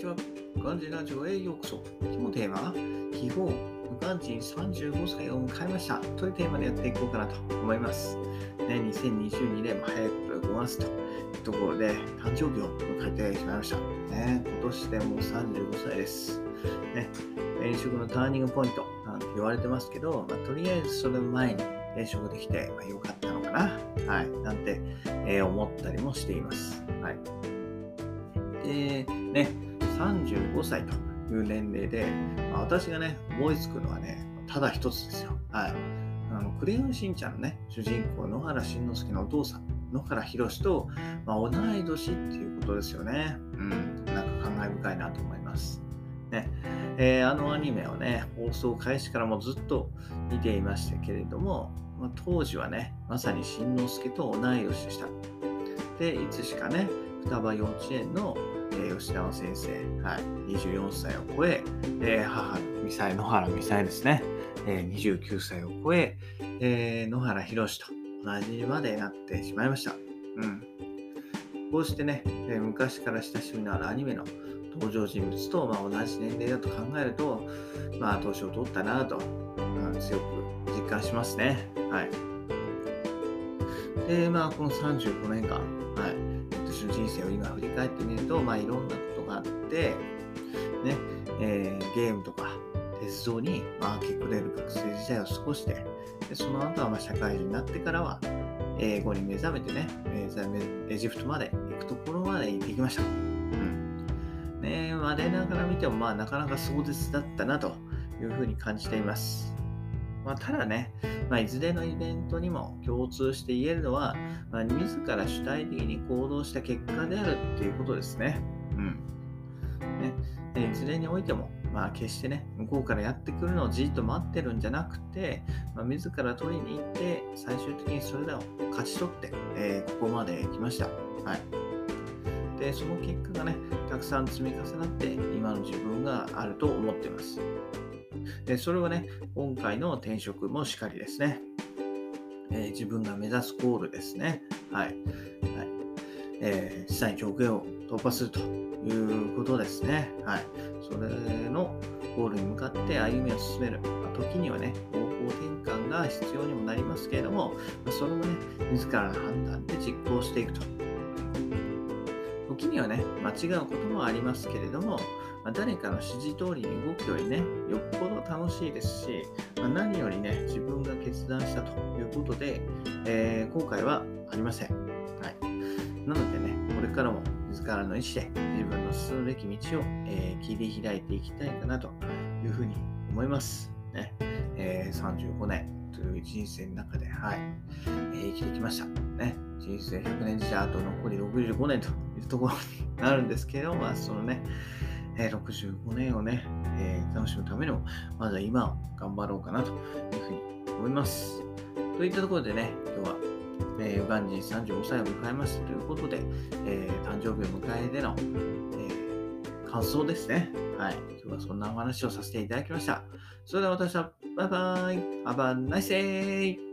ちは。ウガンジラジオへようこそ。今日のテーマは、秘宝、ウガン人35歳を迎えましたというテーマでやっていこうかなと思います。ね、2022年も早いことで5月というところで、誕生日を迎えてしまいました。ね、今年でもう35歳です。ね、転職のターニングポイントなんて言われてますけど、まあ、とりあえずそれ前に転職できて、まあ、よかったのかな、はい、なんて、えー思ったりもしています。はい。で、ね、35歳という年齢で、まあ私がね、思いつくのはね、ただ一つですよ。はい。あの、クレヨンしんちゃんのね、主人公、野原しんのすけのお父さん、野原ひろしと、まあ、同い年っていうことですよね。うん。なんか感慨深いなと思います。ね。えーあのアニメをね、放送開始からもずっと見ていましたけれども、まあ、当時はね、まさにしんのすけと同い年でした。で、いつしかね、双葉幼稚園の、吉田先生、はい、24歳を超え、えー母のミサイ、野原ミサイですね、えー29歳を超ええー野原ひろしと同じまでなってしまいました。うん。こうしてね、えー昔から親しみのあるアニメの登場人物と、まあ、同じ年齢だと考えると、まあ、年を取ったなと、うん強く実感しますね。はい。で、まあ、この35年間、はい、人生を今振り返ってみると、まあ、いろんなことがあって、ね、えーゲームとか鉄道に、まあ、明け暮れる学生時代を過ごして、でその後はまあ社会人になってからは、英語に目覚めてね、エジプトまで行くところまで行ってきました。うん。ね我ながら見ても、まあ、なかなか壮絶だったなというふうに感じています。まあ、ただね、まあ、いずれのイベントにも共通して言えるのは、まあ、自ら主体的に行動した結果であるっていうことですね。うん。ね、いずれにおいても、まあ、決してね、向こうからやってくるのをじっと待ってるんじゃなくて、まあ、自ら取りに行って、最終的にそれらを勝ち取って、えーここまで来ました。はい。で、その結果がね、たくさん積み重なって、今の自分があると思っています。で、それはね、今回の転職もしかりですね。えー自分が目指すゴールですね。はい。はい。えー、下に上限を突破するということですね。はい。それのゴールに向かって歩みを進める。まあ、時にはね、方向転換が必要にもなりますけれども、まそれもね、自らの判断で実行していくと。時にはね、間違うこともありますけれども、まあ誰かの指示通りに動くよりね、よっぽど楽しいですし、まあ何よりね、自分が決断したということで、えー後悔はありません。はい。なのでね、これからも自らの意思で自分の進むべき道を、えー切り開いていきたいかなというふうに思います。ねえー35年という人生の中で、はいえー生きてきました。ね、人生100年時代、あと残り65年というところになるんですけど、まあ、そのね、えー65年をね、えー楽しむためにも、まずは今を頑張ろうかなというふうに思います。といったところでね、今日は、えー、ウガンジン35歳を迎えましたということで、えー誕生日を迎えての、えー感想ですね。はい。今日はそんなお話をさせていただきました。それでは私は、バイバイ。Have a nice!